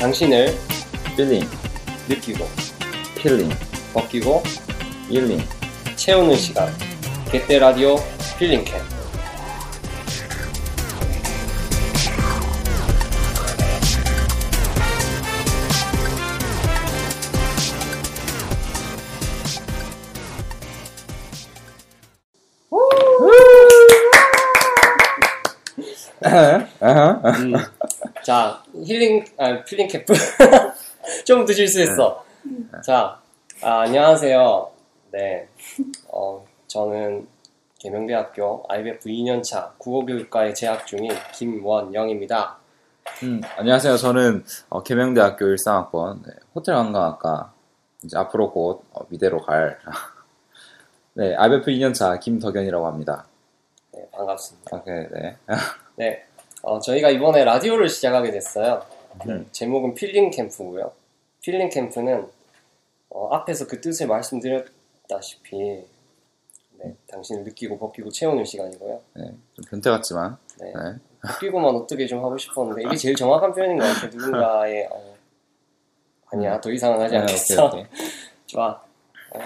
당신을 필링, 느끼고 필링, 벗기고 힐링. 채우는 시간 개떼 라디오 필링캠 아하. 음. 자 힐링 아 필링 캠프. 좀 드실 수 있어. 자 아, 안녕하세요. 네. 어, 저는 계명대학교 IBF 2년차 국어교육과에 재학 중인 김원영입니다. 음, 안녕하세요. 저는 어, 계명대학교 13학번 네, 호텔관광학과 이제 앞으로 곧 어, 미대로 갈 네, IBF 2년차 김덕현이라고 합니다. 네 반갑습니다. 오케이, 네. 네 어, 저희가 이번에 라디오를 시작하게 됐어요 음. 제목은 필링 캠프고요. 필링 캠프는 어, 앞에서 그 뜻을 말씀드렸다시피 네, 당신을 느끼고 벗기고 채우는 시간이고요. 네, 좀 변태 같지만 네, 네. 벗기고만 어떻게 좀 하고 싶었는데 이게 제일 정확한 표현인 것 같아요. 누군가의 어, 아니야 더 이상은 하지 네, 않겠어. 오케이, 오케이. 좋아. 어,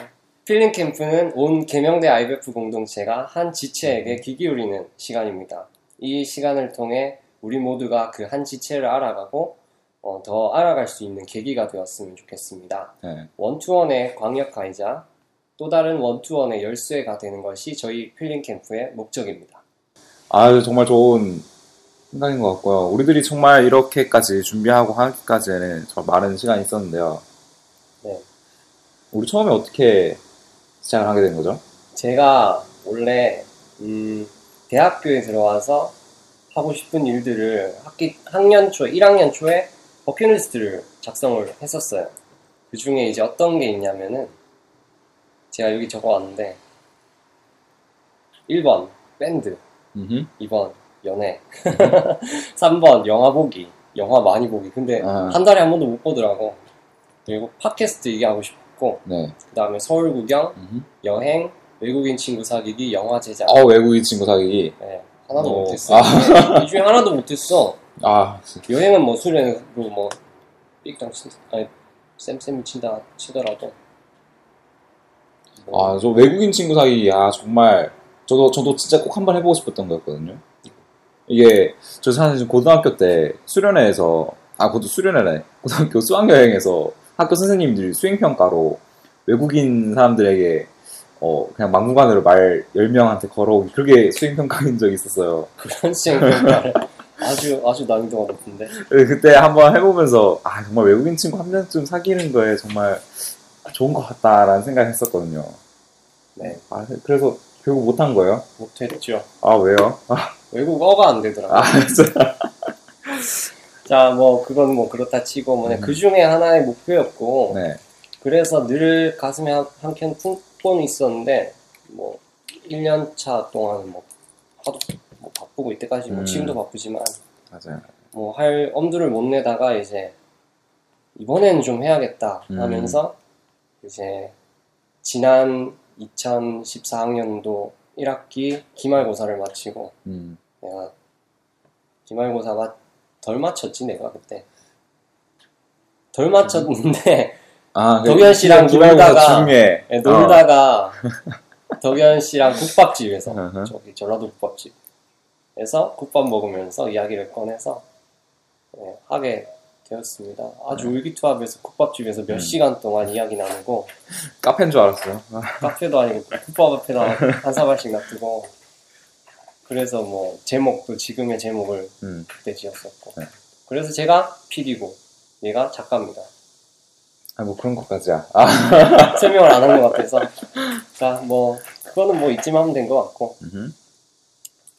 필링 캠프는 온 계명대 IBF 공동체가 한 지체에게 귀 기울이는 시간입니다. 이 시간을 통해 우리 모두가 그 한 지체를 알아가고 어, 더 알아갈 수 있는 계기가 되었으면 좋겠습니다. 네. one to one의 광역가이자 또 다른 one to one의 열쇠가 되는 것이 저희 필링 캠프의 목적입니다. 아, 정말 좋은 생각인 것 같고요. 우리들이 정말 이렇게까지 준비하고 하기까지는 정말 많은 시간이 있었는데요. 네. 우리 처음에 어떻게 시작을 하게 된 거죠? 제가 원래 음, 대학교에 들어와서 하고 싶은 일들을 학기 학년 초 1학년 초에 버킷리스트를 작성을 했었어요. 그 중에 이제 어떤 게 있냐면은 제가 여기 적어왔는데 1번 밴드, 음흠. 2번 연애, 3번 영화 보기, 영화 많이 보기. 근데 아. 한 달에 한 번도 못 보더라고. 그리고 팟캐스트 얘기하고 싶고 네. 그 다음에 서울 구경, 음흠. 여행, 외국인 친구 사귀기, 영화 제작. 어, 외국인 친구 사귀기. 네, 하나도 어, 못했어. 이 중에 하나도 못했어. 아, 진짜. 여행은 뭐 수련으로 뭐 삑장 친, 아니 쌤쌤이 친다 치더라도. 뭐, 아, 저 외국인 친구 사귀기, 아, 정말, 저도, 저도 진짜 꼭 한번 해보고 싶었던 거였거든요. 이게, 저 사실 지금 고등학교 때 수련회에서, 아, 고등 수련회네. 고등학교 수학여행에서 학교 선생님들이 수행평가로 외국인 사람들에게, 어, 그냥 막무가내로 말 10명한테 걸어오기, 그렇게 수행평가인 적이 있었어요. 그런 시행평가를 아주 아주 난이도가 높은데. 그래서 그때 한번 해보면서, 아, 정말 외국인 친구 한 명쯤 사귀는 거에 정말 좋은 것 같다라는 생각을 했었거든요. 네, 아, 그래서 결국 못한 거예요? 못했죠. 아, 왜요? 아, 외국어가 안 되더라고. 아, 진짜. 자, 뭐 그건 뭐 그렇다 치고 뭐그 중에 하나의 목표였고. 네. 그래서 늘 가슴에 한, 한켠 쿵쿵 있었는데 뭐 1년 차 동안 뭐 하도 뭐 바쁘고 이때까지 뭐 음. 지금도 바쁘지만 맞아요. 뭐 할 엄두를 못 내다가 이제 이번에는 좀 해야겠다 음. 하면서 이제 지난 2014학년도 1학기 기말고사를 마치고 음. 내가 기말고사 마, 덜 맞췄지 내가 그때 덜 맞췄는데 아, 그 덕현 씨랑 놀다가 중에 예, 놀다가 덕현 씨랑 국밥집에서 어허. 저기 전라도 국밥집에서 국밥 먹으면서 이야기를 꺼내서 예, 하게 되었습니다. 아주 의기투합해서 국밥집에서 몇 음. 시간 동안 이야기 나누고 카페인 줄 알았어요. 아, 카페도 아니고 국밥 앞에다 한 사발씩 놔두고 그래서 뭐 제목도 지금의 제목을 음. 그때 지었었고 네. 그래서 제가 PD고 얘가 작가입니다. 아, 뭐 그런 것까지야. 아, 설명을 안 한 것 같아서 자 뭐 그거는 뭐 이쯤 하면 된 것 같고.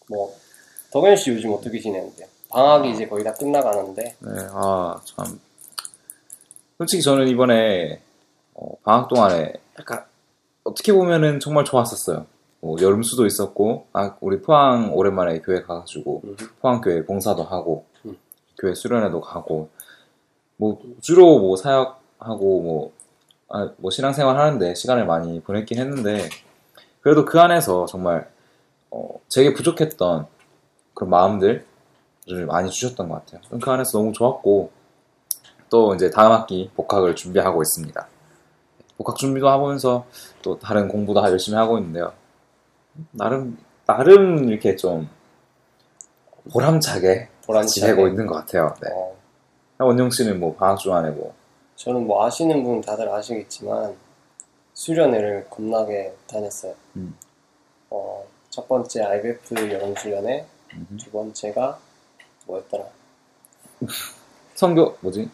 뭐 덕현 씨 요즘 어떻게 지내는데요? 방학이 이제 거의 다 끝나가는데 네, 아, 참. 솔직히 저는 이번에, 어, 방학 동안에 약간, 어떻게 보면은 정말 좋았었어요. 뭐, 여름 수도 있었고, 아, 우리 포항 오랜만에 교회 가가지고, 음. 포항 교회 봉사도 하고, 음. 교회 수련회도 가고, 뭐, 주로 뭐 사역 하고, 뭐, 아, 뭐 신앙생활 하는데 시간을 많이 보냈긴 했는데, 그래도 그 안에서 정말, 어, 제게 부족했던 그런 마음들을 많이 주셨던 것 같아요. 그 안에서 너무 좋았고, 또 이제 다음 학기 복학을 준비하고 있습니다. 복학 준비도 하면서 또 다른 공부도 열심히 하고 있는데요. 나름, 나름 이렇게 좀 보람차게 보람차게. 지내고 있는 것 같아요. 네. 어, 원영 씨는 뭐 방학 중안에 뭐, 저는 뭐 아시는 분 다들 아시겠지만 수련회를 겁나게 다녔어요. 음. 어, 첫 번째 IBF 여름 수련회, 음흠. 두 번째가 뭐였더라? 성교, 뭐지?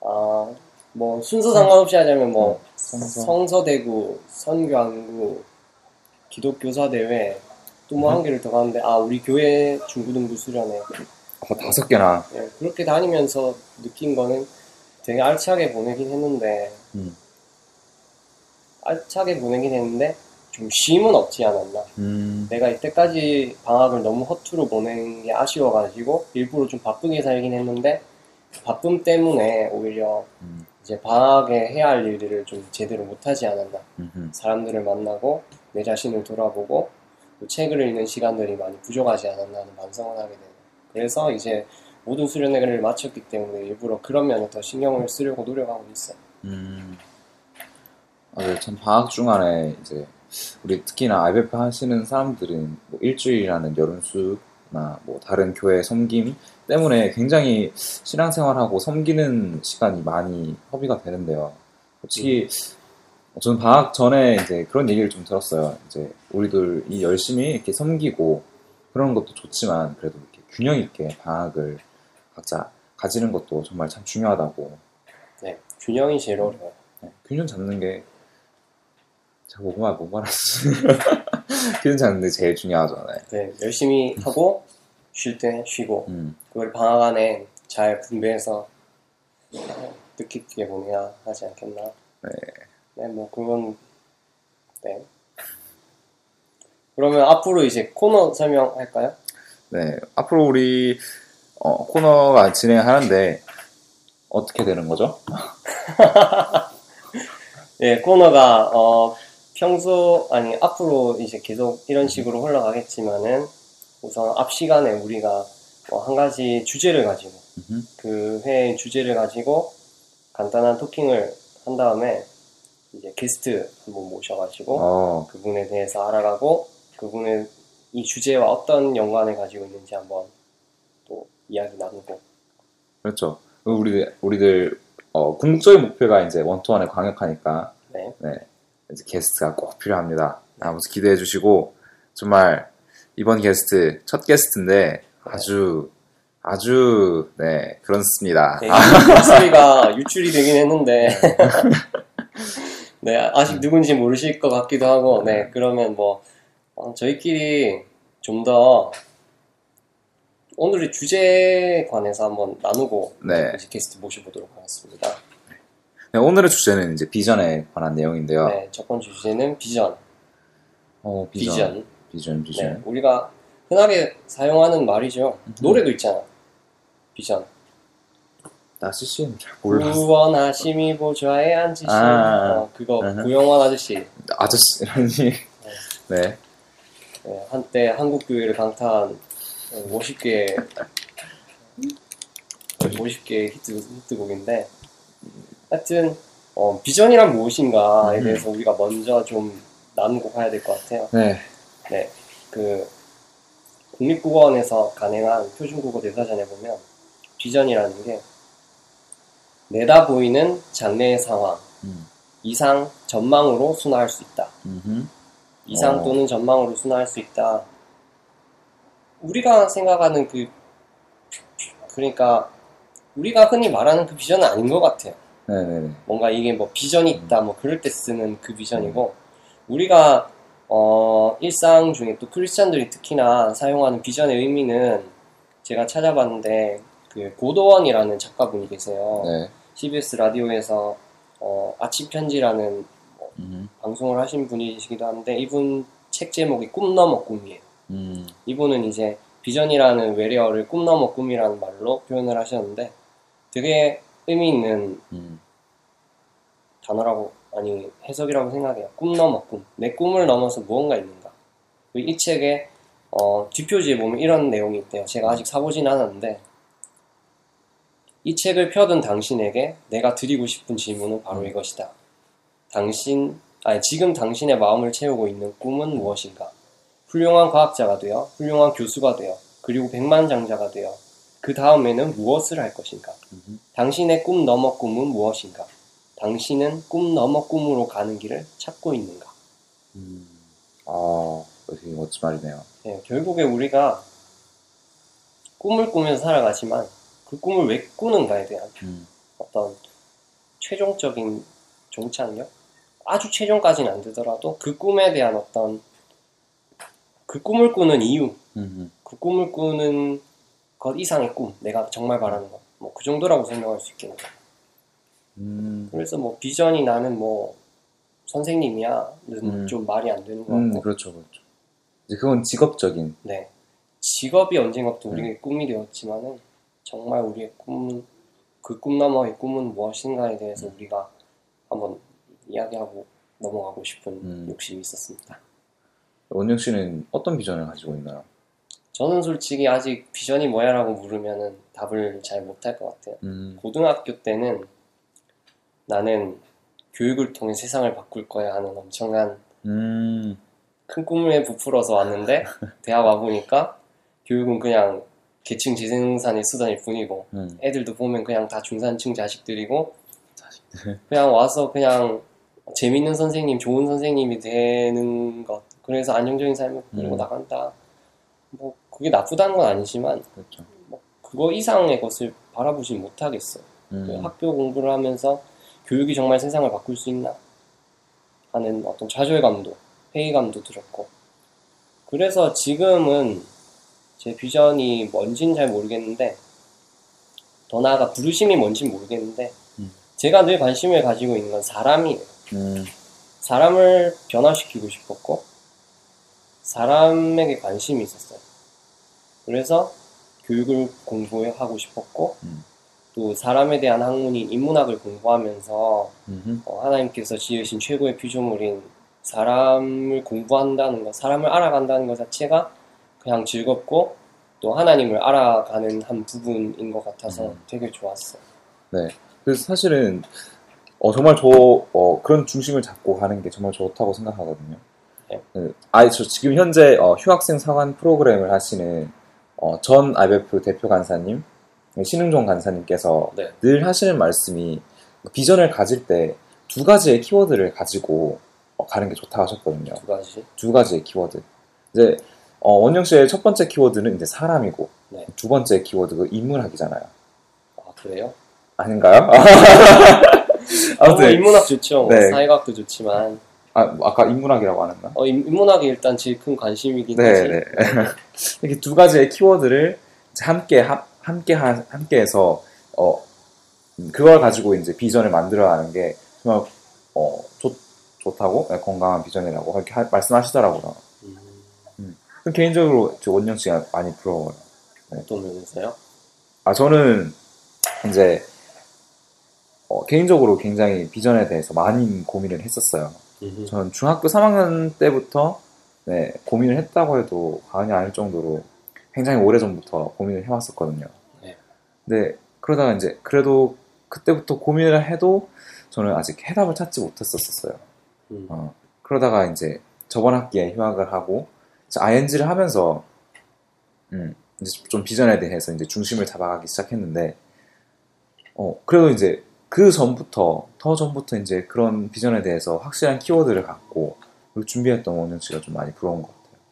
아, 뭐 순서 상관없이 하자면 뭐 성서. 성서 대구, 선교안구, 기독교사 대회 또 뭐한 음. 개를 더 가는데 아 우리 교회 중고등부 수련회 어, 다섯 개나. 예, 그렇게 다니면서 느낀 거는 되게 알차게 보내긴 했는데 음. 알차게 보내긴 했는데 좀 쉼은 없지 않았나 음, 내가 이때까지 방학을 너무 허투루 보낸 게 아쉬워가지고 일부러 좀 바쁘게 살긴 했는데 그 바쁨 때문에 오히려 음, 이제 방학에 해야 할 일들을 좀 제대로 못하지 않았나 음흠. 사람들을 만나고 내 자신을 돌아보고 또 책을 읽는 시간들이 많이 부족하지 않았나 하는 반성을 하게 되네요. 그래서 이제 모든 수련회를 마쳤기 때문에 일부러 그런 면에 더 신경을 쓰려고 노력하고 있어요. 음. 맞아요. 참 방학 중안에 이제 우리 특히나 IBF 하시는 사람들은 뭐 일주일이라는 여름수나 뭐 다른 교회 섬김 때문에 굉장히 신앙생활하고 섬기는 시간이 많이 허비가 되는데요. 솔직히 저는 방학 전에 이제 그런 얘기를 좀 들었어요. 이제 우리들 이 열심히 이렇게 섬기고 그런 것도 좋지만 그래도 이렇게 균형 있게 방학을 각자 가지는 것도 정말 참 중요하다고 네, 균형이 제일 어려워요. 네, 균형 잡는 게 제가 뭐 말, 뭐 말하지? 균형 잡는 게 제일 중요하죠. 네. 네, 열심히 하고 쉴 때 쉬고 음, 그걸 방학 안에 잘 분배해서 뜻깊게 보내야 하지 않겠나. 네. 네, 뭐 그건 네. 그러면 앞으로 이제 코너 설명할까요? 네. 앞으로 우리 어, 코너가 진행하는데 어떻게 되는 거죠? 네, 코너가 어, 평소 아니 앞으로 이제 계속 이런 식으로 흘러가겠지만은 우선 앞 시간에 우리가 뭐 한 가지 주제를 가지고 음흠. 그 회의 주제를 가지고 간단한 토킹을 한 다음에 이제 게스트 한번 모셔가지고 어, 그분에 대해서 알아가고 그분의 이 주제와 어떤 연관을 가지고 있는지 한번 또 이야기 나누고 그렇죠. 우리들, 우리들 어, 궁극적인 목표가 이제 원투원에 광역하니까 네. 이제 게스트가 꼭 필요합니다. 아무튼 기대해 주시고 정말 이번 게스트 첫 게스트인데 아주 아주 네 그렇습니다. 네, 목소리가 유출이 되긴 했는데 네 아직 누군지 모르실 것 같기도 하고 네 그러면 뭐 어, 저희끼리 좀 더 오늘의 주제에 관해서 한번 나누고 네. 이제 게스트 모셔보도록 하겠습니다. 네, 오늘의 주제는 이제 비전에 관한 내용인데요. 네, 첫 번째 주제는 비전. 어, 비전. 비전, 비전. 네, 우리가 흔하게 사용하는 말이죠. 노래도 있잖아. 비전. 나 CC는 잘 몰라. 구원하심이 보좌에 앉으신 아, 어, 그거 아하. 고영환 아저씨 아저씨라니. 네. 네, 한때 한국 교회를 강타한 50개 50개 히트, 히트곡인데 하여튼 어, 비전이란 무엇인가에 음. 대해서 우리가 먼저 좀 나누고 가야 될 것 같아요. 네. 네, 그 국립국어원에서 간행한 표준국어 대사전에 보면 비전이라는 게 내다 보이는 장래의 상황, 음. 이상, 전망으로 순화할 수 있다. 음흠. 이상 어. 또는 전망으로 순화할 수 있다. 우리가 생각하는 그 그러니까 우리가 흔히 말하는 그 비전은 아닌 것 같아요. 네네네. 뭔가 이게 뭐 비전이 있다 뭐 그럴 때 쓰는 그 비전이고 우리가 어, 일상 중에 또 크리스찬들이 특히나 사용하는 비전의 의미는 제가 찾아봤는데 그 고도원이라는 작가분이 계세요. 네. CBS 라디오에서 어, 아침 편지라는 음, 방송을 하신 분이시기도 한데 이분 책 제목이 꿈 넘어 꿈이에요. 음, 이분은 이제 비전이라는 외래어를 꿈 넘어 꿈이라는 말로 표현을 하셨는데 되게 의미 있는 음, 단어라고 아니 해석이라고 생각해요. 꿈 넘어 꿈. 내 꿈을 넘어서 무언가 있는가. 그리고 이 책의 어, 뒷표지에 보면 이런 내용이 있대요. 제가 아직 사보진 않았는데 이 책을 펴든 당신에게 내가 드리고 싶은 질문은 바로 이것이다. 당신 아니 지금 당신의 마음을 채우고 있는 꿈은 무엇인가? 훌륭한 과학자가 되어 훌륭한 교수가 되어 그리고 백만장자가 되어 그 다음에는 무엇을 할 것인가? 음. 당신의 꿈 넘어 꿈은 무엇인가? 당신은 꿈 넘어 꿈으로 가는 길을 찾고 있는가? 음. 아, 되게 멋진 말이네요. 예, 결국에 우리가 꿈을 꾸면서 살아가지만 그 꿈을 왜 꾸는가에 대한 음, 어떤 최종적인 종착역? 아주 최종까지는 안 되더라도 그 꿈에 대한 어떤 그 꿈을 꾸는 이유, 음, 그 꿈을 꾸는 것 이상의 꿈, 내가 정말 바라는 것, 뭐 그 정도라고 설명할 수 있겠네요. 음, 그래서 뭐 비전이 나는 뭐 선생님이야는 음. 좀 말이 안 되는 것 음, 같고, 그렇죠, 그렇죠. 이제 그건 직업적인, 네 직업이 언젠가부터 음. 우리의 꿈이 되었지만은 정말 우리의 꿈은 그꿈 너머의 꿈은 무엇인가에 음. 대해서 우리가 한번 이야기하고 넘어가고 싶은 음. 욕심이 있었습니다. 원영 씨는 어떤 비전을 가지고 있나요? 저는 솔직히 아직 비전이 뭐야라고 물으면은 답을 잘 못할 것 같아요. 음, 고등학교 때는 나는 교육을 통해 세상을 바꿀 거야 하는 엄청난 음, 큰 꿈에 부풀어서 왔는데 대학 와보니까 교육은 그냥 계층 재생산의 수단일 뿐이고 음, 애들도 보면 그냥 다 중산층 자식들이고 그냥 와서 그냥 재밌는 선생님, 좋은 선생님이 되는 것 그래서 안정적인 삶을 꾸리고 음. 나간다. 뭐 그게 나쁘다는 건 아니지만 그렇죠. 그거 이상의 것을 바라보지 못하겠어요 그 음, 학교 공부를 하면서 교육이 정말 세상을 바꿀 수 있나? 하는 어떤 좌절감도 회의감도 들었고. 그래서 지금은 제 비전이 뭔진 잘 모르겠는데 더 나아가 부르심이 뭔진 모르겠는데 음. 제가 늘 관심을 가지고 있는 건 사람이에요. 음, 사람을 변화시키고 싶었고 사람에게 관심이 있었어요 그래서 교육을 공부하고 싶었고 음. 또 사람에 대한 학문인 인문학을 공부하면서 음, 어, 하나님께서 지으신 최고의 피조물인 사람을 공부한다는 것, 사람을 알아간다는 것 자체가 그냥 즐겁고 또 하나님을 알아가는 한 부분인 것 같아서 음. 되게 좋았어요. 네. 그래서 사실은 어, 정말 저 어, 그런 중심을 잡고 하는 게 정말 좋다고 생각하거든요. 네. 네. 아, 저 지금 현재 어, 휴학생 사관 프로그램을 하시는 어, 전 IBF 대표 간사님, 네, 신흥종 간사님께서 네. 늘 하시는 말씀이 비전을 가질 때 두 가지의 키워드를 가지고 어, 가는 게 좋다 하셨거든요. 두 가지. 두 가지의 키워드. 이제 어, 원영 씨의 첫 번째 키워드는 이제 사람이고 네. 두 번째 키워드가 인문학이잖아요. 아, 그래요? 아닌가요? 아, 뭐 아무튼 인문학 좋죠. 뭐 네. 사회학도 좋지만 아, 뭐 아까 인문학이라고 안 했나? 어, 인- 인문학이 일단 제일 큰 관심이긴 네, 하지. 네. 이렇게 두 가지의 키워드를 함께 합, 함께 하, 함께해서 어 음, 그걸 가지고 이제 비전을 만들어가는 게 정말 어 좋, 좋다고 네, 건강한 비전이라고 그렇게 하- 말씀하시더라고요. 음, 그럼 개인적으로 저 원영 씨가 많이 부러워요. 어떤 면에서요? 아 저는 이제 어, 개인적으로 굉장히 비전에 대해서 많이 고민을 했었어요. 음, 저는 중학교 3학년 때부터 네, 고민을 했다고 해도 과언이 아닐 정도로 굉장히 오래 전부터 고민을 해왔었거든요. 네. 근데 그러다가 이제 그래도 그때부터 고민을 해도 저는 아직 해답을 찾지 못했었어요. 음, 어, 그러다가 이제 저번 학기에 휴학을 하고 ING를 하면서 음, 이제 좀 비전에 대해서 이제 중심을 잡아가기 시작했는데 어, 그래도 이제 그 전부터 더 전부터 이제 그런 비전에 대해서 확실한 키워드를 갖고 준비했던 원영 씨가 좀 많이 부러운 것 같아요.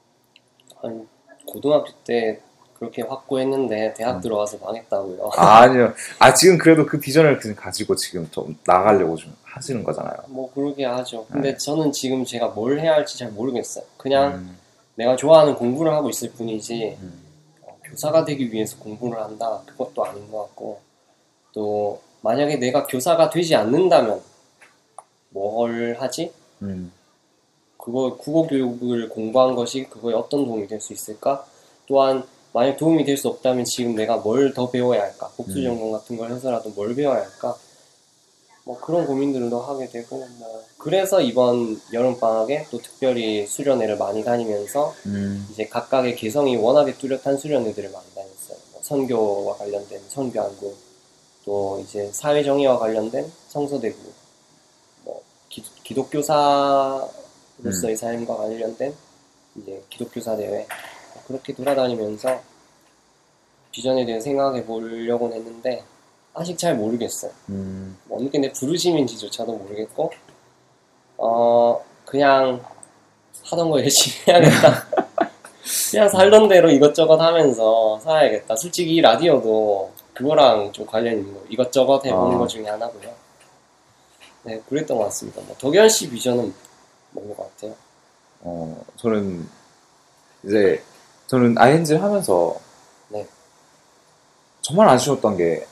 한 고등학교 때 그렇게 확고했는데 대학 음. 들어와서 망했다고요. 아, 아니요. 아, 지금 그래도 그 비전을 가지고 지금 좀 나가려고 좀 하시는 거잖아요. 뭐 그러게 하죠. 근데 네. 저는 지금 제가 뭘 해야 할지 잘 모르겠어요. 그냥 음, 내가 좋아하는 공부를 하고 있을 뿐이지 음, 어, 교사가 되기 위해서 공부를 한다 그것도 아닌 것 같고 또 만약에 내가 교사가 되지 않는다면 뭘 하지? 음, 그거 국어 교육을 공부한 것이 그거에 어떤 도움이 될 수 있을까? 또한 만약 도움이 될 수 없다면 지금 내가 뭘 더 배워야 할까? 복수 음. 전공 같은 걸 해서라도 뭘 배워야 할까? 뭐 그런 고민들도 하게 되고 뭐 그래서 이번 여름 방학에 또 특별히 수련회를 많이 다니면서 음, 이제 각각의 개성이 워낙에 뚜렷한 수련회들을 많이 다녔어요. 뭐 선교와 관련된 선교안구, 또 이제 사회 정의와 관련된 성서대구, 뭐 기, 독교사로서의 삶과 관련된 이제 기독교사 대회 뭐 그렇게 돌아다니면서 비전에 대해 생각해 보려고는 했는데 아직 잘 모르겠어요. 음, 뭐 어느 게 내 부르심인지조차도 모르겠고 어 그냥 하던 거 열심히 해야겠다. 그냥 살던 대로 이것저것 하면서 살아야겠다. 솔직히 이 라디오도 그거랑 좀 관련 있는 거 이것저것 해보는 아. 것 중에 하나고요 네 그랬던 것 같습니다 뭐 덕현 씨 비전은 뭔 것 같아요 어, 저는 이제 저는 ING를 하면서 네. 정말 아쉬웠던 게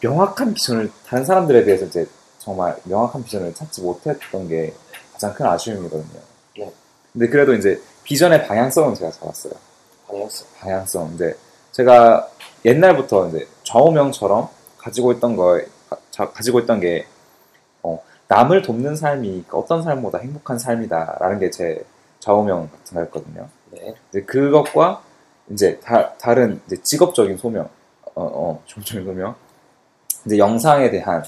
명확한 비전을 다른 사람들에 비해서 이제 정말 명확한 비전을 찾지 못했던 게 가장 큰 아쉬움이거든요. 네. 근데 그래도 이제 비전의 방향성은 제가 잡았어요. 방향성 방향성. 이제 제가 옛날부터 이제 좌우명처럼 가지고 있던 거 가, 가지고 있던 게 어, 남을 돕는 삶이 어떤 삶보다 행복한 삶이다라는 게 제 좌우명 같은 거였거든요. 네 이제 그것과 이제 다, 다른 이제 직업적인 소명, 어, 어, 직업적인 소명, 이제 영상에 대한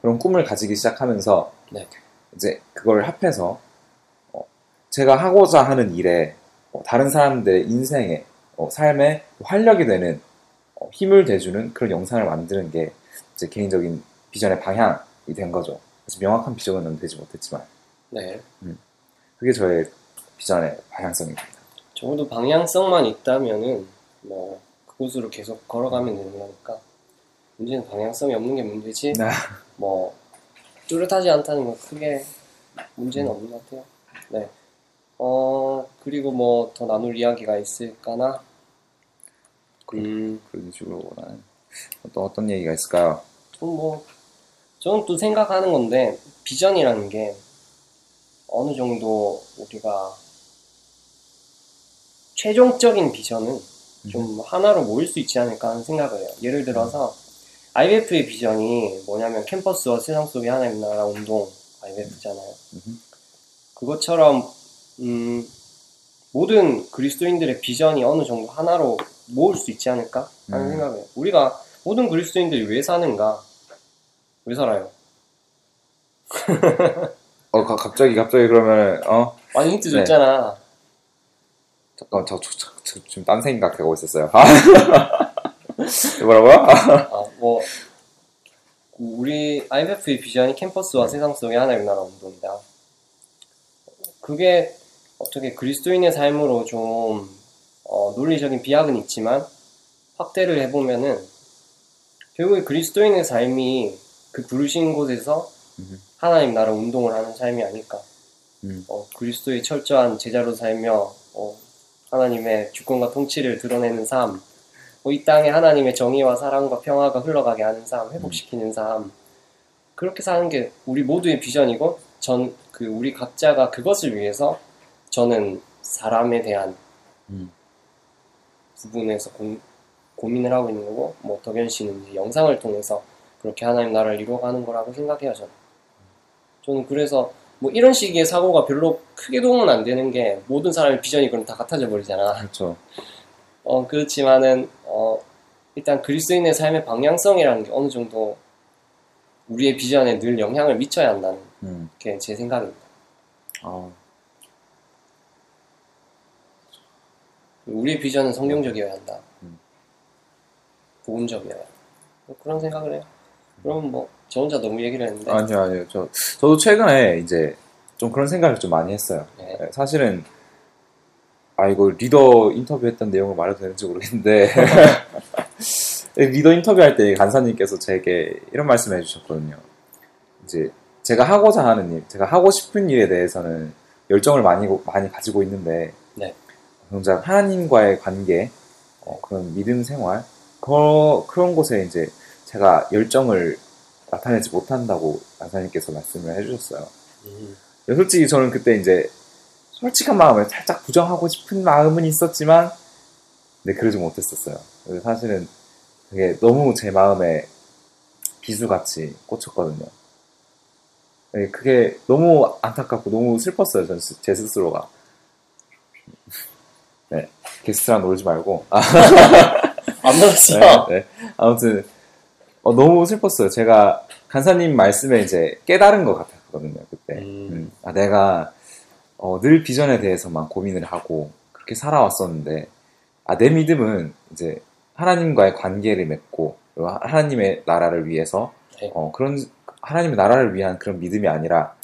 그런 꿈을 가지기 시작하면서 네. 이제 그걸 합해서 어, 제가 하고자 하는 일에 어, 다른 사람들의 인생에 어, 삶에 활력이 되는 어, 힘을 대주는 그런 영상을 만드는 게 제 개인적인 비전의 방향이 된 거죠. 그래서 명확한 비전은 되지 못했지만 네. 그게 저의 비전의 방향성입니다. 적어도 방향성만 있다면은 뭐 그곳으로 계속 걸어가면 되는 거니까 문제는 방향성이 없는 게 문제지 네. 뭐 뚜렷하지 않다는 건 크게 문제는 없는 것 같아요. 네. 어 그리고 뭐 더 나눌 이야기가 있을까나? 음, 그런 식으로는 어떤 어떤 얘기가 있을까요? 좀 뭐 저는 또 생각하는 건데 비전이라는 게 어느 정도 우리가 최종적인 비전은 좀 하나로 모일 수 있지 않을까 하는 생각을 해요. 예를 들어서 IMF의 비전이 뭐냐면 캠퍼스와 세상 속의 하나님 나라 운동 IMF잖아요. 음. 그것처럼 음, 모든 그리스도인들의 비전이 어느 정도 하나로 모을 수 있지 않을까 하는 음. 생각을 해요. 우리가 모든 그리스도인들이 왜 사는가? 왜 살아요? 어 가- 갑자기 갑자기 그러면 어 많이 힌트 네. 줬잖아. 잠깐 저, 저, 저, 저 지금 딴 생각하고 있었어요. 아. 뭐라고요? 아, 뭐 우리 IMF의 비전이 캠퍼스와 세상 속의 하나님 나라 운동이다. 그게 어떻게 그리스도인의 삶으로 좀 어, 논리적인 비약은 있지만 확대를 해보면은 결국에 그리스도인의 삶이 그 부르신 곳에서 음. 하나님 나라 운동을 하는 삶이 아닐까. 음. 어, 그리스도의 철저한 제자로 살며 어, 하나님의 주권과 통치를 드러내는 삶, 뭐이 땅에 하나님의 정의와 사랑과 평화가 흘러가게 하는 삶, 회복시키는 삶, 그렇게 사는 게 우리 모두의 비전이고, 전, 그, 우리 각자가 그것을 위해서 저는 사람에 대한 음. 부분에서 고, 고민을 하고 있는 거고, 뭐, 덕현 씨는 이제 영상을 통해서 그렇게 하나님 나라를 이루어가는 거라고 생각해요, 저는. 저는 그래서, 뭐, 이런 식의 사고가 별로 크게 도움은 안 되는 게, 모든 사람의 비전이 그럼 다 같아져 버리잖아. 그렇죠. 어, 그렇지만은, 어, 일단 그리스도인의 삶의 방향성이라는 게 어느 정도 우리의 비전에 늘 영향을 미쳐야 한다는 음. 게제 생각입니다. 아, 우리의 비전은 성경적이어야 한다. 음. 복음적이어야 한다. 뭐 그런 생각을 해요. 그럼 뭐, 저 혼자 너무 얘기를 했는데. 아니요, 아니요. 저, 저도 최근에 이제 좀 그런 생각을 좀 많이 했어요. 네. 네, 사실은 아 이거 리더 인터뷰했던 내용을 말해도 되는지 모르겠는데 리더 인터뷰할 때 간사님께서 제게 이런 말씀을 해주셨거든요. 이제 제가 하고자 하는 일, 제가 하고 싶은 일에 대해서는 열정을 많이 많이 가지고 있는데 네. 정작 하나님과의 관계, 어, 그런 믿음 생활 그, 그런 곳에 이제 제가 열정을 나타내지 못한다고 간사님께서 말씀을 해주셨어요. 음, 솔직히 저는 그때 이제 솔직한 마음을 살짝 부정하고 싶은 마음은 있었지만, 네, 그러지 못했었어요. 사실은 그게 너무 제 마음에 비수같이 꽂혔거든요. 네, 그게 너무 안타깝고 너무 슬펐어요, 제 스스로가. 네, 게스트랑 놀지 말고. 아, 안 들었어. 네, 네. 아무튼 어, 너무 슬펐어요. 제가 간사님 말씀에 이제 깨달은 것 같았거든요. 그때 음. 음, 아, 내가 어, 늘 비전에 대해서만 고민을 하고 그렇게 살아왔었는데 아, 내 믿음은 이제 하나님과의 관계를 맺고 하나님의 나라를 위해서 네. 어, 그런 하나님의 나라를 위한 그런 믿음이 아니라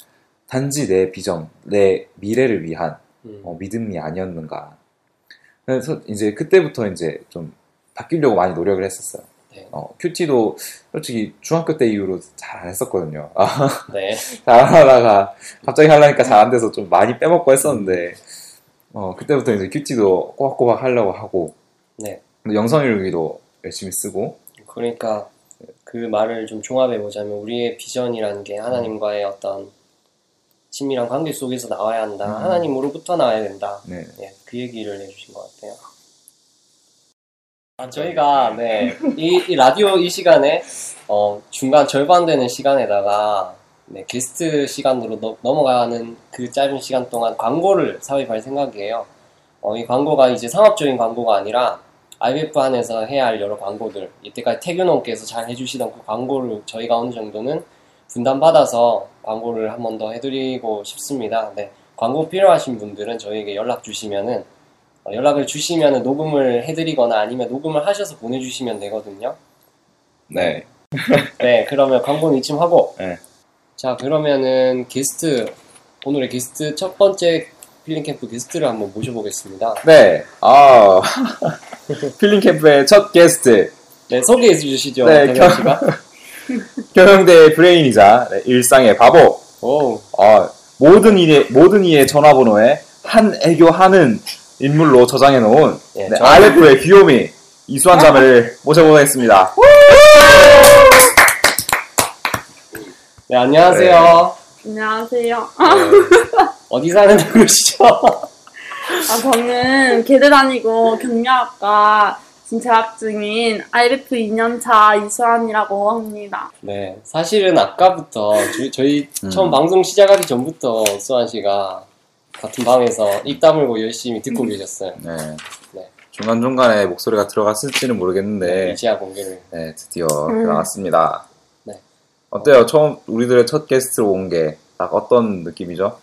단지 내 비전, 내 미래를 위한 음, 어, 믿음이 아니었는가. 그래서 이제 그때부터 이제 좀 바뀌려고 많이 노력을 했었어요. 네. 어, 큐티도 솔직히 중학교 때 이후로 잘 안 했었거든요. 아, 네. 잘안 하다가 갑자기 하려니까 잘 안 돼서 좀 많이 빼먹고 했었는데, 어, 그때부터 이제 큐티도 꼬박꼬박 하려고 하고, 네. 근데 영성일기도 열심히 쓰고, 그러니까 그 말을 좀 종합해 보자면 우리의 비전이라는 게 하나님과의 어떤 친밀한 관계 속에서 나와야 한다. 음. 하나님으로부터 나와야 된다. 네. 네, 그 얘기를 해주신 것 같아요. 아, 저희가 네, 이, 이 라디오 이 시간에 어, 중간 절반 되는 시간에다가 네, 게스트 시간으로 넘- 넘어가는 그 짧은 시간 동안 광고를 삽입할 생각이에요. 어, 이 광고가 이제 상업적인 광고가 아니라 IBF 안에서 해야 할 여러 광고들, 이때까지 태균원께서 잘 해주시던 그 광고를 저희가 어느 정도는 분담받아서 광고를 한 번 더 해드리고 싶습니다. 네, 광고 필요하신 분들은 저희에게 연락 주시면은 어, 연락을 주시면은 녹음을 해드리거나 아니면 녹음을 하셔서 보내주시면 되거든요. 네. 네, 그러면 광고는 이쯤 하고. 네. 자, 그러면은 게스트, 오늘의 게스트, 첫 번째 필링 캠프 게스트를 한번 모셔보겠습니다. 네. 아, 필링 캠프의 첫 게스트, 네, 소개해 주시죠. 네, 겨- 씨가. 경영대의 브레인이자 네, 일상의 바보, 오, 아, 모든 이의 모든 이의 전화번호에 한 애교하는 인물로 저장해 놓은 예, 네, 저- RF의 귀요미 이수환 자매를 모셔보겠습니다. 네, 안녕하세요. 안녕하세요. 네. 어디 사는 누구시죠? 아, 저는 계대 다니고 경영학과 재학 중인 IBF 2년차 이수환이라고 합니다. 네, 사실은 아까부터 저, 저희 음. 처음 방송 시작하기 전부터 수환 씨가 같은 방에서 입 다물고 열심히 듣고 계셨어요. 네. 네. 중간 중간에 목소리가 들어갔을지는 모르겠는데 이제야 공개를. 네, 드디어 음. 나왔습니다. 네. 어때요? 처음 우리들의 첫 게스트로 온 게 딱 어떤 느낌이죠?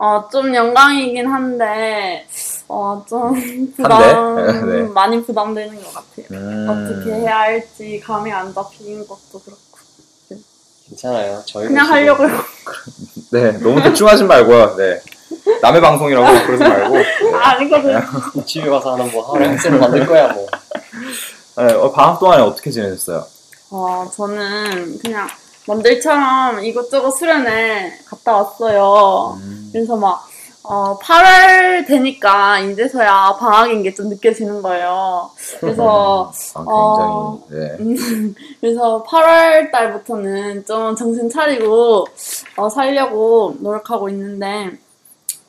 어, 좀 영광이긴 한데, 어, 좀 부담, 네. 많이 부담되는 것 같아요. 음, 어떻게 해야 할지 감이 안 잡히는 것도 그렇고. 괜찮아요. 저희 그냥 하려고요. 네, 너무 대충 하지 말고요. 네. 남의 방송이라고 그러지 말고. 네. 아니거든요. 집에 가서 하는 뭐 하루 학생을 만들 거야 뭐. 네, 어, 방학 동안에 어떻게 지내셨어요? 어, 저는 그냥 남들처럼 이곳저곳 수련회 갔다 왔어요. 음, 그래서 막, 어, 8월 되니까 이제서야 방학인 게 좀 느껴지는 거예요. 그래서, 아, 어, 굉장히, 네. 음, 그래서 8월 달부터는 좀 정신 차리고, 어, 살려고 노력하고 있는데,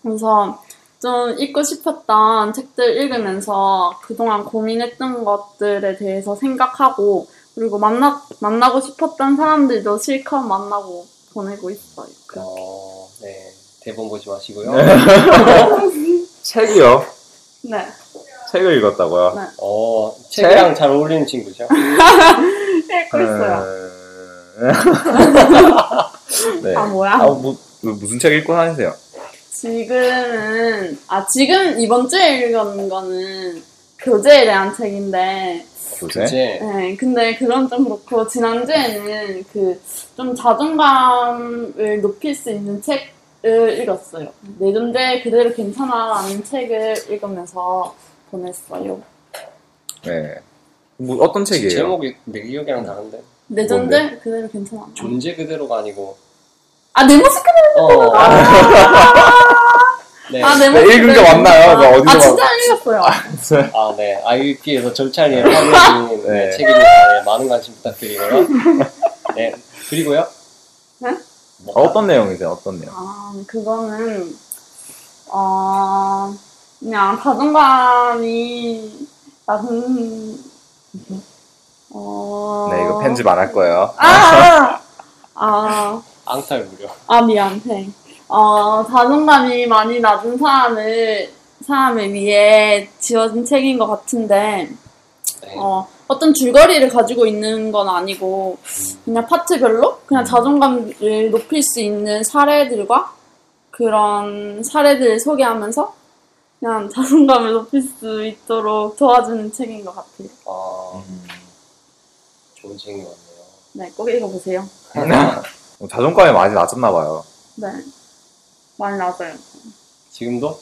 그래서 좀 읽고 싶었던 책들 읽으면서 그동안 고민했던 것들에 대해서 생각하고, 그리고 만나, 만나고 싶었던 사람들도 실컷 만나고 보내고 있어요. 어, 네. 대본 보지 마시고요. 책이요? 네. 책을 읽었다고요? 네. 어, 책이랑 잘 어울리는 친구죠. 읽고 있어요. 음. 네. 아, 뭐야? 아, 뭐, 무슨 책 읽고 다니세요? 지금은, 아, 지금 이번 주에 읽은 거는 교재에 대한 책인데, 교재? 네, 근데 그건 좀 그렇고, 지난주에는 그, 좀 자존감을 높일 수 있는 책 읽었어요. 내 존재 그대로 괜찮아라는 책을 읽으면서 보냈어요. 네. 뭐 어떤 책이에요? 제목이 내 기억이랑 다른데 내 존재 그대로 괜찮아. 존재 그대로가 아니고 아, 내 모습 그대로. 어. 네. 아, 내 네, 모습 읽은 게 맞나요? 나 어디서 아, 진짜 읽었어요. 아, 네. IUP에서 절찬리에 파괴해진 네. 네. 책입니다. 네, 많은 관심 부탁드리고요. 네. 그리고요. 네? 뭐가- 어떤 내용이세요? 어떤 내용? 아, 그거는, 어, 그냥 자존감이 낮은, 어. 네, 이거 편집 안 할 거예요. 아! 아, 앙탈 무료. 아, 미안, 해. 어, 자존감이 많이 낮은 사람을, 사람을 위해 지어진 책인 것 같은데, 네. 어, 어떤 줄거리를 가지고 있는 건 아니고, 그냥 파트별로 그냥 자존감을 높일 수 있는 사례들과 그런 사례들을 소개하면서 그냥 자존감을 높일 수 있도록 도와주는 책인 것 같아요. 아, 좋은 책인 것 같네요. 네, 꼭 읽어보세요. 자존감이 많이 낮았나 봐요. 네. 많이 나아요. 지금도?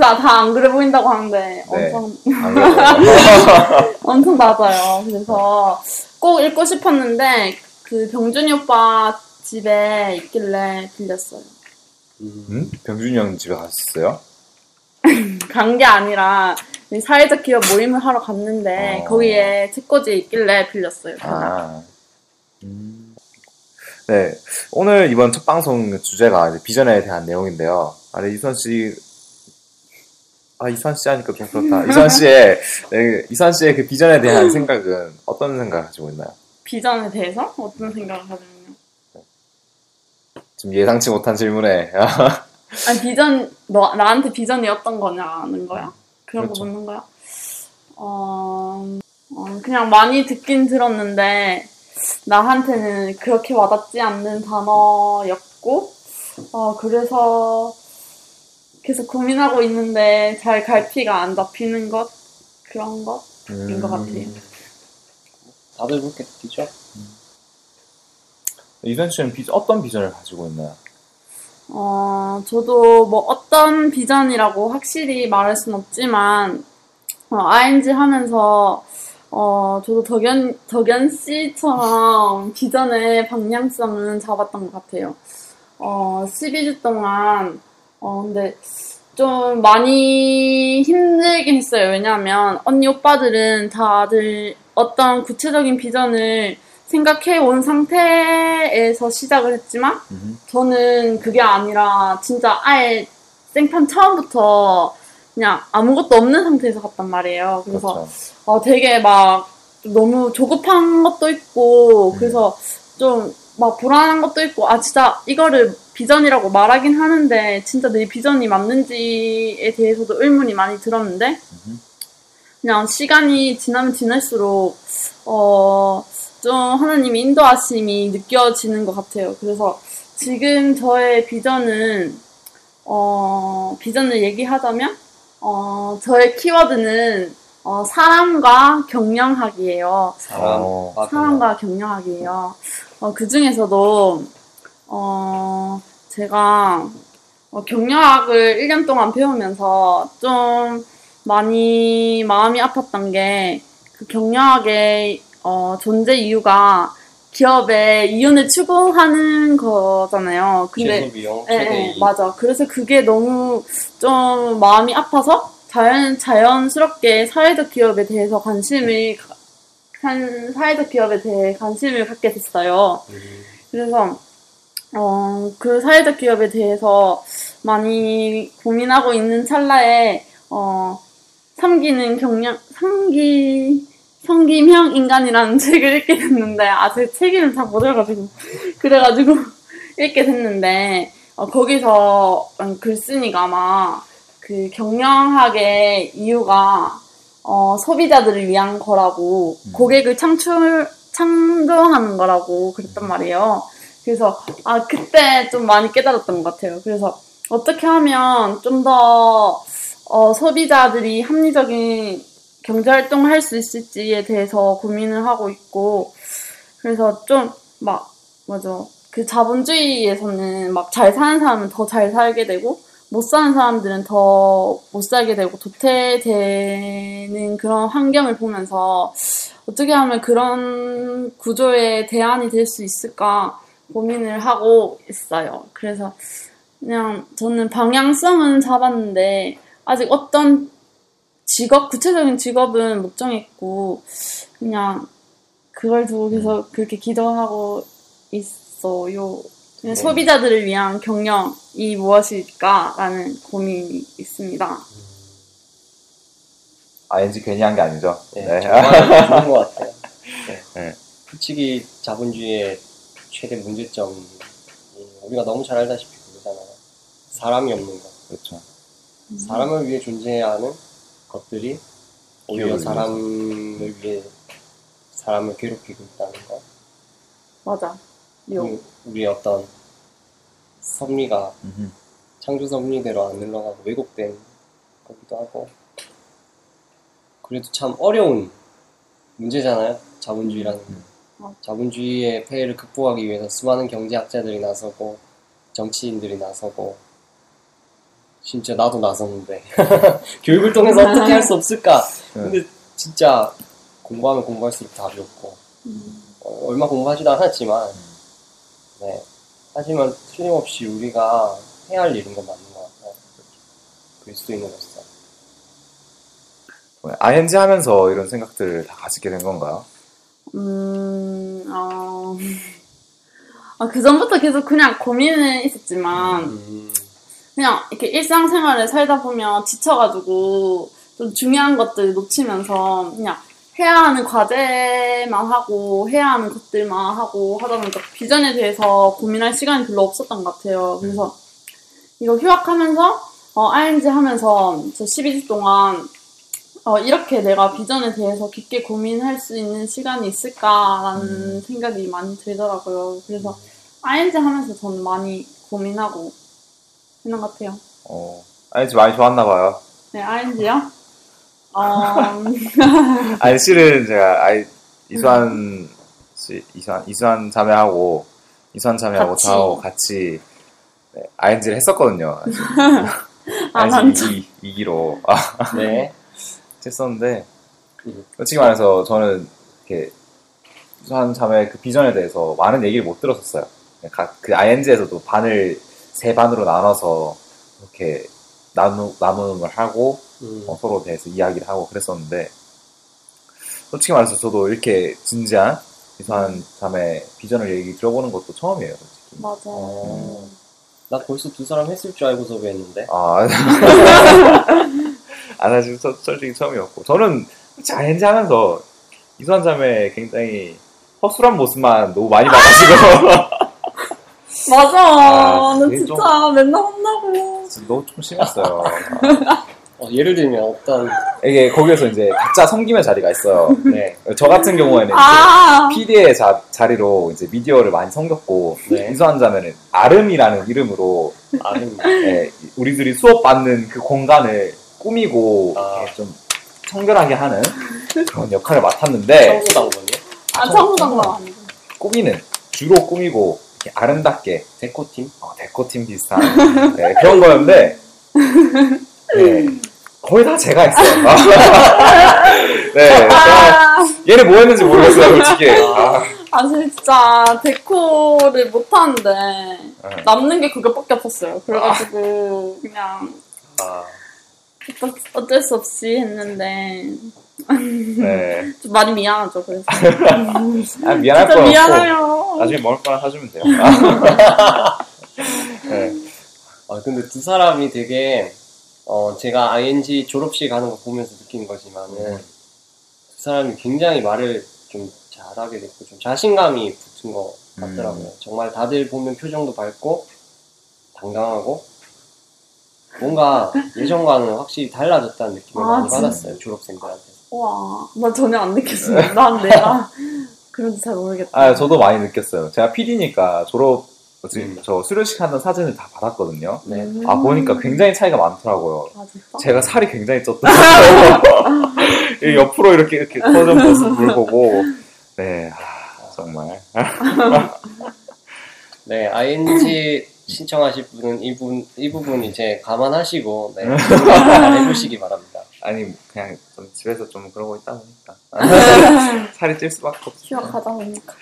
다안 그래 보인다고 하는데 네. 엄청, 안. 엄청 낮아요. 그래서 꼭 읽고 싶었는데 그 병준이 오빠 집에 있길래 빌렸어요. 음. 음? 병준이 형 집에 갔었어요? 간 게 아니라 사회적 기업 모임을 하러 갔는데 어. 거기에 책꽂이 있길래 빌렸어요. 아. 음. 네. 오늘 이번 첫 방송 주제가 비전에 대한 내용인데요. 아, 네, 이선 씨. 아, 이선 씨 하니까 좀 그렇다. 이선 씨의, 네, 이선 씨의 그 비전에 대한 생각은 어떤 생각을 가지고 있나요? 비전에 대해서 어떤 생각을 하냐면요. 좀 예상치 못한 질문에. 아니 비전 너 나한테 비전이 어떤 거냐는 거야? 그런 그렇죠. 거 묻는 거야? 어, 어, 그냥 많이 듣긴 들었는데 나한테는 그렇게 와닿지 않는 단어였고 어 그래서 계속 고민하고 있는데 잘 갈피가 안 잡히는 것 그런 것인 것 같아요. 다들 그렇게 느끼죠? 이선 씨는 비, 어떤 비전을 가지고 있나요? 어, 저도 뭐 어떤 비전이라고 확실히 말할 순 없지만, 어, ING 하면서, 어, 저도 덕연, 덕연 씨처럼 비전의 방향성은 잡았던 것 같아요. 어, 12주 동안, 어, 근데 좀 많이 힘들긴 했어요. 왜냐하면 언니 오빠들은 다들 어떤 구체적인 비전을 생각해 온 상태에서 시작을 했지만, 음. 저는 그게 아니라 진짜 아예 생판 처음부터 그냥 아무것도 없는 상태에서 갔단 말이에요. 그래서 그렇죠. 어, 되게 막 너무 조급한 것도 있고 음. 그래서 좀 막 불안한 것도 있고 아 진짜 이거를 비전이라고 말하긴 하는데 진짜 내 비전이 맞는지에 대해서도 의문이 많이 들었는데 음. 그냥 시간이 지나면 지날수록 어, 좀 하나님의 인도하심이 느껴지는 것 같아요. 그래서 지금 저의 비전은 어, 비전을 얘기하자면 어, 저의 키워드는 어, 사람과 경영학이에요. 사람. 어. 아, 사람과 경영학이에요. 어, 그 중에서도, 어, 제가, 어, 경영학을 1년 동안 배우면서 좀 많이 마음이 아팠던 게, 그 경영학의, 어, 존재 이유가 기업의 이윤을 추구하는 거잖아요. 근데, 비용 예, 예, 이 맞아. 그래서 그게 너무 좀 마음이 아파서 자연, 자연스럽게 사회적 기업에 대해서 관심을, 가- 한 사회적 기업에 대해 관심을 갖게 됐어요. 음, 그래서, 어, 그 사회적 기업에 대해서 많이 고민하고 있는 찰나에, 어, 삼기는 경영, 삼기, 성김형 인간이라는 책을 읽게 됐는데, 아, 제책 이름 잘 못 읽어가지고. 그래가지고, 읽게 됐는데, 어, 거기서 음, 글쓴이가 아마, 그 경영학의 이유가, 어, 소비자들을 위한 거라고, 음. 고객을 창출, 창조하는 거라고 그랬단 말이에요. 그래서, 아, 그때 좀 많이 깨달았던 것 같아요. 그래서, 어떻게 하면 좀 더, 어, 소비자들이 합리적인 경제 활동을 할 수 있을지에 대해서 고민을 하고 있고, 그래서 좀, 막, 맞아. 그 자본주의에서는 막 잘 사는 사람은 더 잘 살게 되고 못 사는 사람들은 더 못 살게 되고 도태되는 그런 환경을 보면서 어떻게 하면 그런 구조에 대안이 될 수 있을까 고민을 하고 있어요. 그래서 그냥 저는 방향성은 잡았는데 아직 어떤 직업, 구체적인 직업은 못 정했고 그냥 그걸 두고 계속 그렇게 기도하고 있어요. 그냥 네. 소비자들을 위한 경영이 무엇일까라는 고민이 있습니다. ING 괜히 한 게 아니죠. 네, 네. 정말 좋은 것 같아요. 네. 네. 솔직히 자본주의의 최대 문제점이 우리가 너무 잘 알다시피 그거잖아요. 사람이 없는 것. 그렇죠. 사람을 위해 존재해야 하는 것들이 오히려 사람을 위해 사람을 괴롭히고 있다는 거. 맞아. 요. 그 우리의 어떤 섭리가 음흠. 창조 섭리대로 안 흘러가고 왜곡된 거기도 하고 그래도 참 어려운 문제잖아요 자본주의라는 게 어. 자본주의의 폐해를 극복하기 위해서 수많은 경제학자들이 나서고 정치인들이 나서고 진짜 나도 나섰는데 교육을 통해서 어떻게 할 수 없을까 네. 근데 진짜 공부하면 공부할수록 답이 없고 음. 어, 얼마 공부하지도 않았지만 네 하지만 틀림없이 우리가 해야 할 일인 건 맞는 것 같아요 그리스도인으로서 ING 하면서 이런 생각들을 다 가지게 된 건가요? 음, 어. 아, 그 전부터 계속 그냥 고민은 있었지만, 음, 그냥 이렇게 일상생활을 살다 보면 지쳐가지고 좀 중요한 것들 놓치면서 그냥 해야 하는 과제만 하고 해야 하는 것들만 하고 하다 보니까 비전에 대해서 고민할 시간이 별로 없었던 것 같아요. 그래서 이거 휴학하면서 어, ING 하면서 저 12주 동안 어, 이렇게 내가 비전에 대해서 깊게 고민할 수 있는 시간이 있을까라는 음. 생각이 많이 들더라고요. 그래서 ING 하면서 저는 많이 고민하고 있는 것 같아요. 어, ING 많이 좋았나 봐요. 네, ING요? 어, 아니 실은 제가 아이 이수환 씨 이수환 이수환 자매하고 이수환 자매하고 같이. 저하고 같이 네, ING를 했었거든요. 아, 난 ING 2, 기로 아, 네 했었는데 음. 솔직히 말해서 저는 이렇게 이수환 자매 그 비전에 대해서 많은 얘기를 못 들었었어요. 각- 그 ING에서도 반을 세 반으로 나눠서 이렇게 나누 나눔을 하고 음, 어, 서로 대해서 이야기를 하고 그랬었는데 솔직히 말해서 저도 이렇게 진지한 이수환 자매 비전을 얘기 들어보는 것도 처음이에요. 솔직히. 맞아. 어, 나 벌써 두 사람 했을 줄 알고 섭외했는데 아, 아, 사실 저- 솔직히 처음이었고 저는 ING 하면서 이수환 자매 굉장히 허술한 모습만 너무 많이 봐가지고 맞아. 아, 나 진짜 좀- 맨날 혼나고. 너무 좀 심했어요. 어, 예를 들면 어떤 이게 거기에서 이제 각자 섬김의 자리가 있어요. 네, 저 같은 경우에는 이제 아, PD의 자, 자리로 이제 미디어를 많이 섬겼고 네. 이수환 자매는 아름이라는 이름으로 아름 예, 우리들이 수업 받는 그 공간을 꾸미고 아. 이렇게 좀 청결하게 하는 그런 역할을 맡았는데 청소당번이요 아, 청소당당 아니고. 꾸미는 주로 꾸미고 이렇게 아름답게 데코팀 어, 데코팀 비슷한 네, 그런 거였는데 네, 거의 다 제가 했어요. 네, 제가 아, 얘네 뭐 했는지 모르겠어요, 솔직히. 아, 아, 진짜 데코를 못하는데 네. 남는 게 그것밖에 없었어요. 그래가지고 그냥 아, 어쩔, 수 없이 했는데 네. 좀 많이 미안하죠. 그래서 아, 미안할 없고 미안해요. 나중에 먹을 거나 사주면 돼요. 네. 아, 근데 두 사람이 되게 어, 제가 ING 졸업식 하는 거 보면서 느낀 거지만은 음. 두 사람이 굉장히 말을 좀 잘하게 됐고 좀 자신감이 붙은 것 같더라고요. 음. 정말 다들 보면 표정도 밝고 당당하고 뭔가 예전과는 확실히 달라졌다는 느낌을 아, 많이 진짜? 받았어요 졸업생들한테. 와, 나 전혀 안 느꼈어. 난 내가 그런지 잘 모르겠다. 아, 저도 많이 느꼈어요. 제가 PD니까 졸업, 지금 음. 저 수료식 하는 사진을 다 받았거든요. 네. 음. 아, 보니까 굉장히 차이가 많더라고요. 아, 진짜? 제가 살이 굉장히 쪘더라고요. 이 옆으로 이렇게, 이렇게 커진 모습을 보고, 네, 아, 정말. 네, ING 신청하실 분은 이 부분, 이 부분 이제 감안하시고, 네, 잘 해보시기 바랍니다. 아니 그냥 좀 집에서 좀 그러고 있다 보니까 살이 찔 수밖에 없어. 휴학하다 보니까.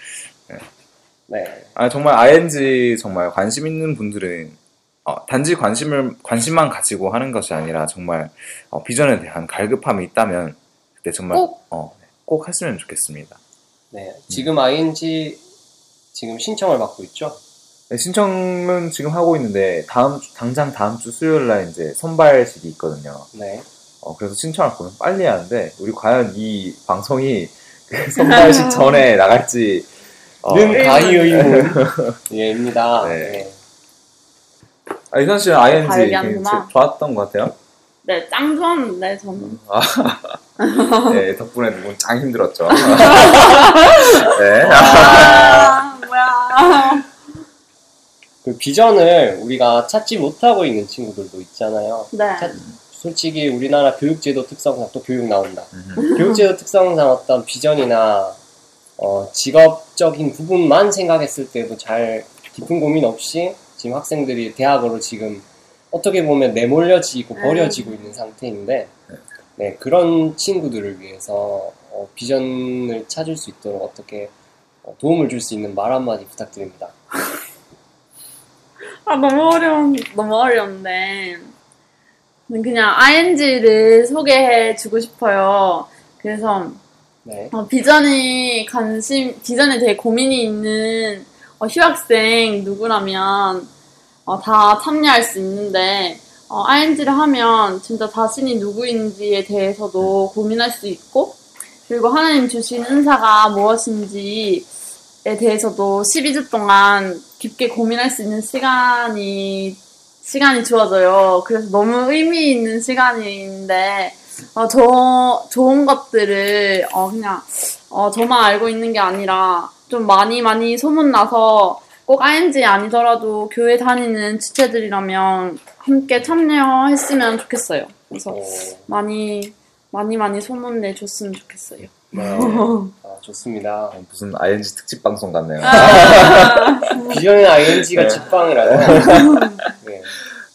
네, 아 정말 ING 정말 관심 있는 분들은 어, 단지 관심을 관심만 가지고 하는 것이 아니라 정말 어, 비전에 대한 갈급함이 있다면 그때 정말 꼭! 어, 꼭 했으면 좋겠습니다. 네. 지금 ING 지금 신청을 받고 있죠? 네, 신청은 지금 하고 있는데 다음 주- 당장 다음 주 수요일 날 이제 선발식이 있거든요. 네. 어, 그래서 신청할 거면 빨리 하는데 우리 과연 이 방송이 그 선발식 전에 나갈지 어, 는 가히 의문. 예입니다. 네. 네. 아, 이선 씨는 ING 다 얘기하는구나. 굉장히 좋았던 것 같아요. 네, 짱 좋았는데, 저는. 네, 덕분에 누군 짱 힘들었죠. 네. 아, 뭐야. 그 비전을 우리가 찾지 못하고 있는 친구들도 있잖아요. 네. 찾- 솔직히 우리나라 교육제도 특성상 또 교육 나온다. 음. 교육제도 특성상 어떤 비전이나 어, 직업적인 부분만 생각했을 때도 잘 깊은 고민 없이 지금 학생들이 대학으로 지금 어떻게 보면 내몰려지고 음. 버려지고 있는 상태인데 네, 그런 친구들을 위해서 어, 비전을 찾을 수 있도록 어떻게 어, 도움을 줄 수 있는 말 한마디 부탁드립니다. 아, 너무 어려운, 너무 어려운데. 그냥 ING를 소개해 주고 싶어요. 그래서, 네. 어, 비전이 관심, 비전에 대해 고민이 있는 어, 휴학생 누구라면 어, 다 참여할 수 있는데, 어, ING를 하면 진짜 자신이 누구인지에 대해서도 고민할 수 있고, 그리고 하나님 주신 은사가 무엇인지에 대해서도 12주 동안 깊게 고민할 수 있는 시간이, 시간이 주어져요. 그래서 너무 의미 있는 시간인데, 어, 저, 좋은 것들을, 어, 그냥, 어, 저만 알고 있는 게 아니라, 좀 많이 많이 소문나서, 꼭 ING 아니더라도 교회 다니는 주체들이라면 함께 참여했으면 좋겠어요. 그래서 어, 많이, 많이 많이 소문 내 줬으면 좋겠어요. 네. 아, 좋습니다. 어, 무슨 ING 특집 방송 같네요. 비전의 ING가 네. 하죠. 네.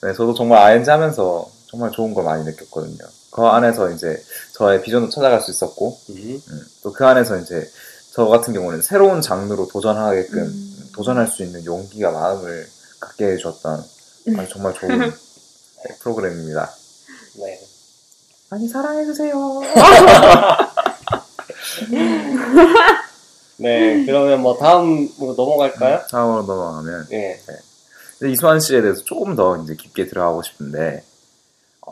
네, 저도 정말 ING 하면서 정말 좋은 걸 많이 느꼈거든요. 그 안에서 이제 저의 비전도 찾아갈 수 있었고, 음. 또 그 안에서 이제 저 같은 경우는 새로운 장르로 도전하게끔 음. 도전할 수 있는 용기가 마음을 갖게 해주었던 아주 정말 좋은 네, 프로그램입니다. 네. 많이 사랑해주세요. 네, 그러면 뭐 다음으로 넘어갈까요? 다음으로 넘어가면 네. 이제 이수환 씨에 대해서 조금 더 이제 깊게 들어가고 싶은데 어,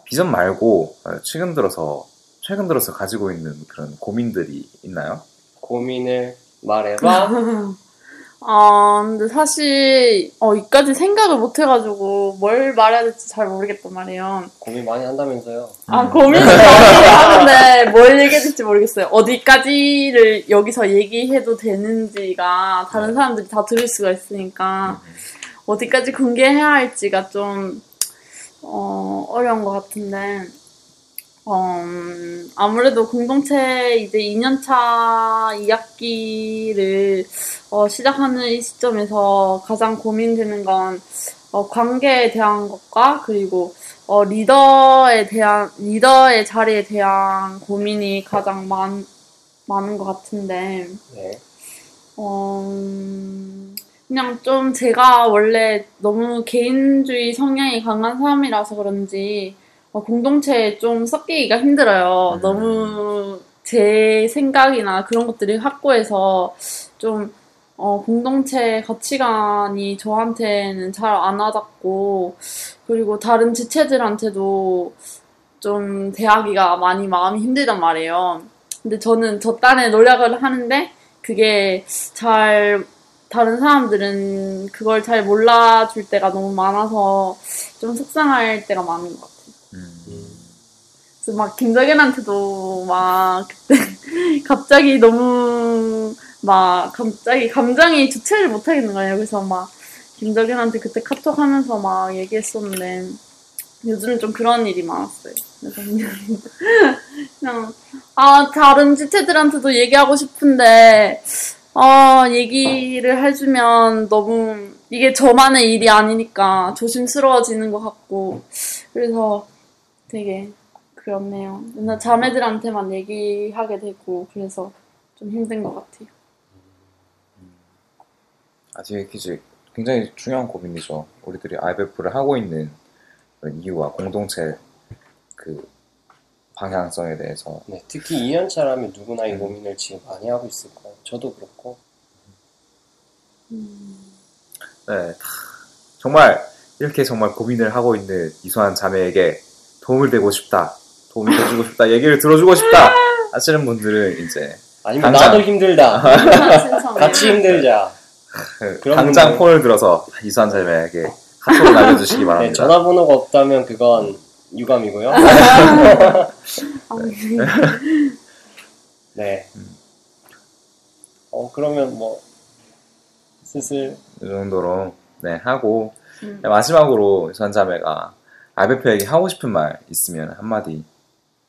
비전 말고 어, 최근 들어서 최근 들어서 가지고 있는 그런 고민들이 있나요? 고민을 말해봐. 아, 근데 사실, 어, 이까지 생각을 못 해가지고, 뭘 말해야 될지 잘 모르겠단 말이에요. 고민 많이 한다면서요. 아, 고민을 많이 하는데, 뭘 얘기해야 될지 모르겠어요. 어디까지를 여기서 얘기해도 되는지가, 다른 사람들이 다 들을 수가 있으니까, 어디까지 공개해야 할지가 좀, 어, 어려운 것 같은데, 어, 음, 아무래도 공동체 이제 2년차 2학기를 어, 시작하는 이 시점에서 가장 고민되는 건 어, 관계에 대한 것과 그리고 어, 리더에 대한 리더의 자리에 대한 고민이 가장 많, 많은 것 같은데 네. 어, 음, 그냥 좀 제가 원래 너무 개인주의 성향이 강한 사람이라서 그런지 어, 공동체에 좀 섞이기가 힘들어요. 음. 너무 제 생각이나 그런 것들이 확고해서 좀 어, 공동체 가치관이 저한테는 잘 안 와닿고 그리고 다른 지체들한테도 좀 대하기가 많이 마음이 힘들단 말이에요. 근데 저는 저 딴에 노력을 하는데 그게 잘 다른 사람들은 그걸 잘 몰라줄 때가 너무 많아서 좀 속상할 때가 많은 것 같아요. 음. 그래서 막 김정현한테도 막 그때 갑자기 너무 막 갑자기 감정이 주체를 못 하겠는 거예요. 그래서 막 김정현한테 그때 카톡 하면서 막 얘기했었는데 요즘은 좀 그런 일이 많았어요. 그래서 그냥 그냥 아 다른 지체들한테도 얘기하고 싶은데 어 얘기를 해주면 너무 이게 저만의 일이 아니니까 조심스러워지는 것 같고 그래서 되게 그렇네요. 맨날 자매들한테만 얘기하게 되고 그래서 좀 힘든 것 같아요. 아직 퀴즈 굉장히 중요한 고민이죠. 우리들이 IBF를 하고 있는 이유와 공동체 그 방향성에 대해서 네, 특히 2년차라면 누구나 이 고민을 지금 많이 하고 있을 거예요. 저도 그렇고. 네, 정말 이렇게 정말 고민을 하고 있는 이수한 자매에게 도움을 되고 싶다, 도움이 돼주고 싶다, 얘기를 들어주고 싶다 하시는 분들은 이제 아니면 당장. 나도 힘들다. 신청해요. 같이 힘들자. 그 당장 분들. 폰을 들어서 이수한 자매에게 카톡을 날려주시기 네, 바랍니다. 전화번호가 없다면 그건 유감이고요. 아, 네. 어, 그러면 뭐, 슬슬, 이 정도로 네 하고 음. 네, 마지막으로 이수한 자매가 IBF에게 하고 싶은 말 있으면 한마디.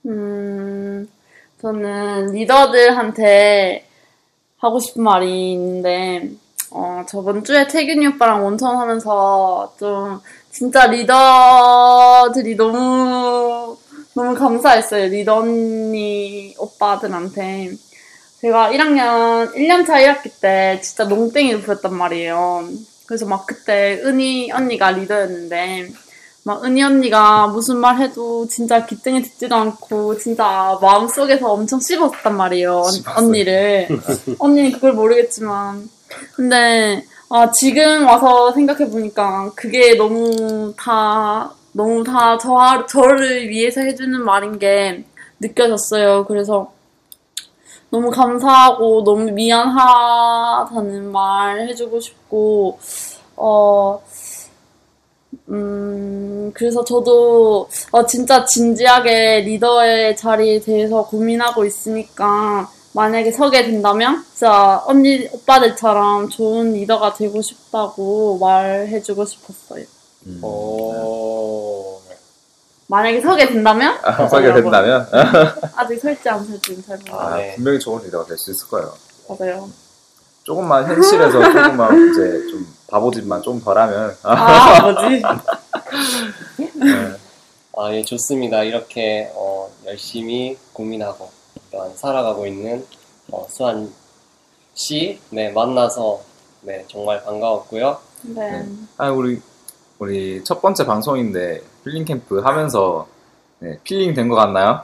음, 저는 리더들한테 하고 싶은 말이 있는데, 어, 저번 주에 태균이 오빠랑 원천 하면서 좀 진짜 리더들이 너무, 너무 감사했어요. 리더 언니 오빠들한테. 제가 1학년, 1년차 1학기 때 진짜 농땡이를 부렸단 말이에요. 그래서 막 그때 은희 언니가 리더였는데, 막 은희 언니가 무슨 말 해도 진짜 귀등에 듣지도 않고 진짜 마음속에서 엄청 씹었단 말이에요 언- 씹었어요. 언니를 언니는 그걸 모르겠지만 근데 아, 지금 와서 생각해 보니까 그게 너무 다 너무 다 저, 저를 위해서 해주는 말인 게 느껴졌어요. 그래서 너무 감사하고 너무 미안하다는 말 해주고 싶고 어 음, 그래서 저도, 어, 진짜 진지하게 리더의 자리에 대해서 고민하고 있으니까, 만약에 서게 된다면, 진짜 언니, 오빠들처럼 좋은 리더가 되고 싶다고 말해주고 싶었어요. 음. 오, 만약에 서게 된다면? 아, 서게 된다면 아직 설지 안 설지는 잘 몰라요. 아, 네. 분명히 좋은 리더가 될 수 있을 거예요. 맞아요. 조금만 현실에서 조금만 이제 좀 바보짓만 좀 덜하면 아, 뭐지? 아, 예, 좋습니다. 이렇게, 어, 열심히 고민하고, 또한 살아가고 있는, 어, 수환 씨, 네, 만나서, 네, 정말 반가웠고요. 네. 아 우리 우리 첫 번째 방송인데 필링 캠프 하면서 네, filling 된 것 같나요?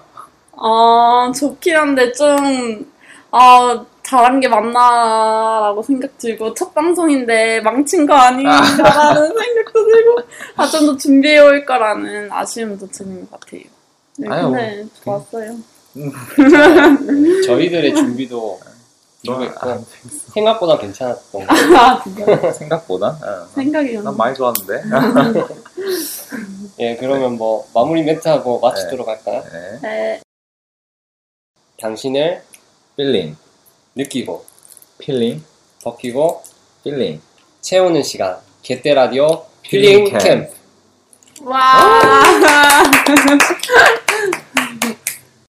어, 좋긴 한데 좀, 아, 잘한 게 맞나라고 생각 들고, 첫 방송인데 망친 거 아닌가라는 생각도 들고, 아, 좀 더 준비해 올 거라는 아쉬움도 드는 것 같아요. 네, 아유, 근데 좋았어요. 네, 저희들의 준비도 좋아. 이루했고, 생각보다 괜찮았던 것 같아요. 아, 진짜. 생각보다 어, 생각이 난안 많이 좋았는데. 예, 그러면 뭐, 마무리 멘트하고 마치도록 할까요? 네. 네. 당신을 feeling, 느끼고, 필링, 벗기고, filling. 채우는 시간. 개떼 라디오 필링 필링 캠프. 와.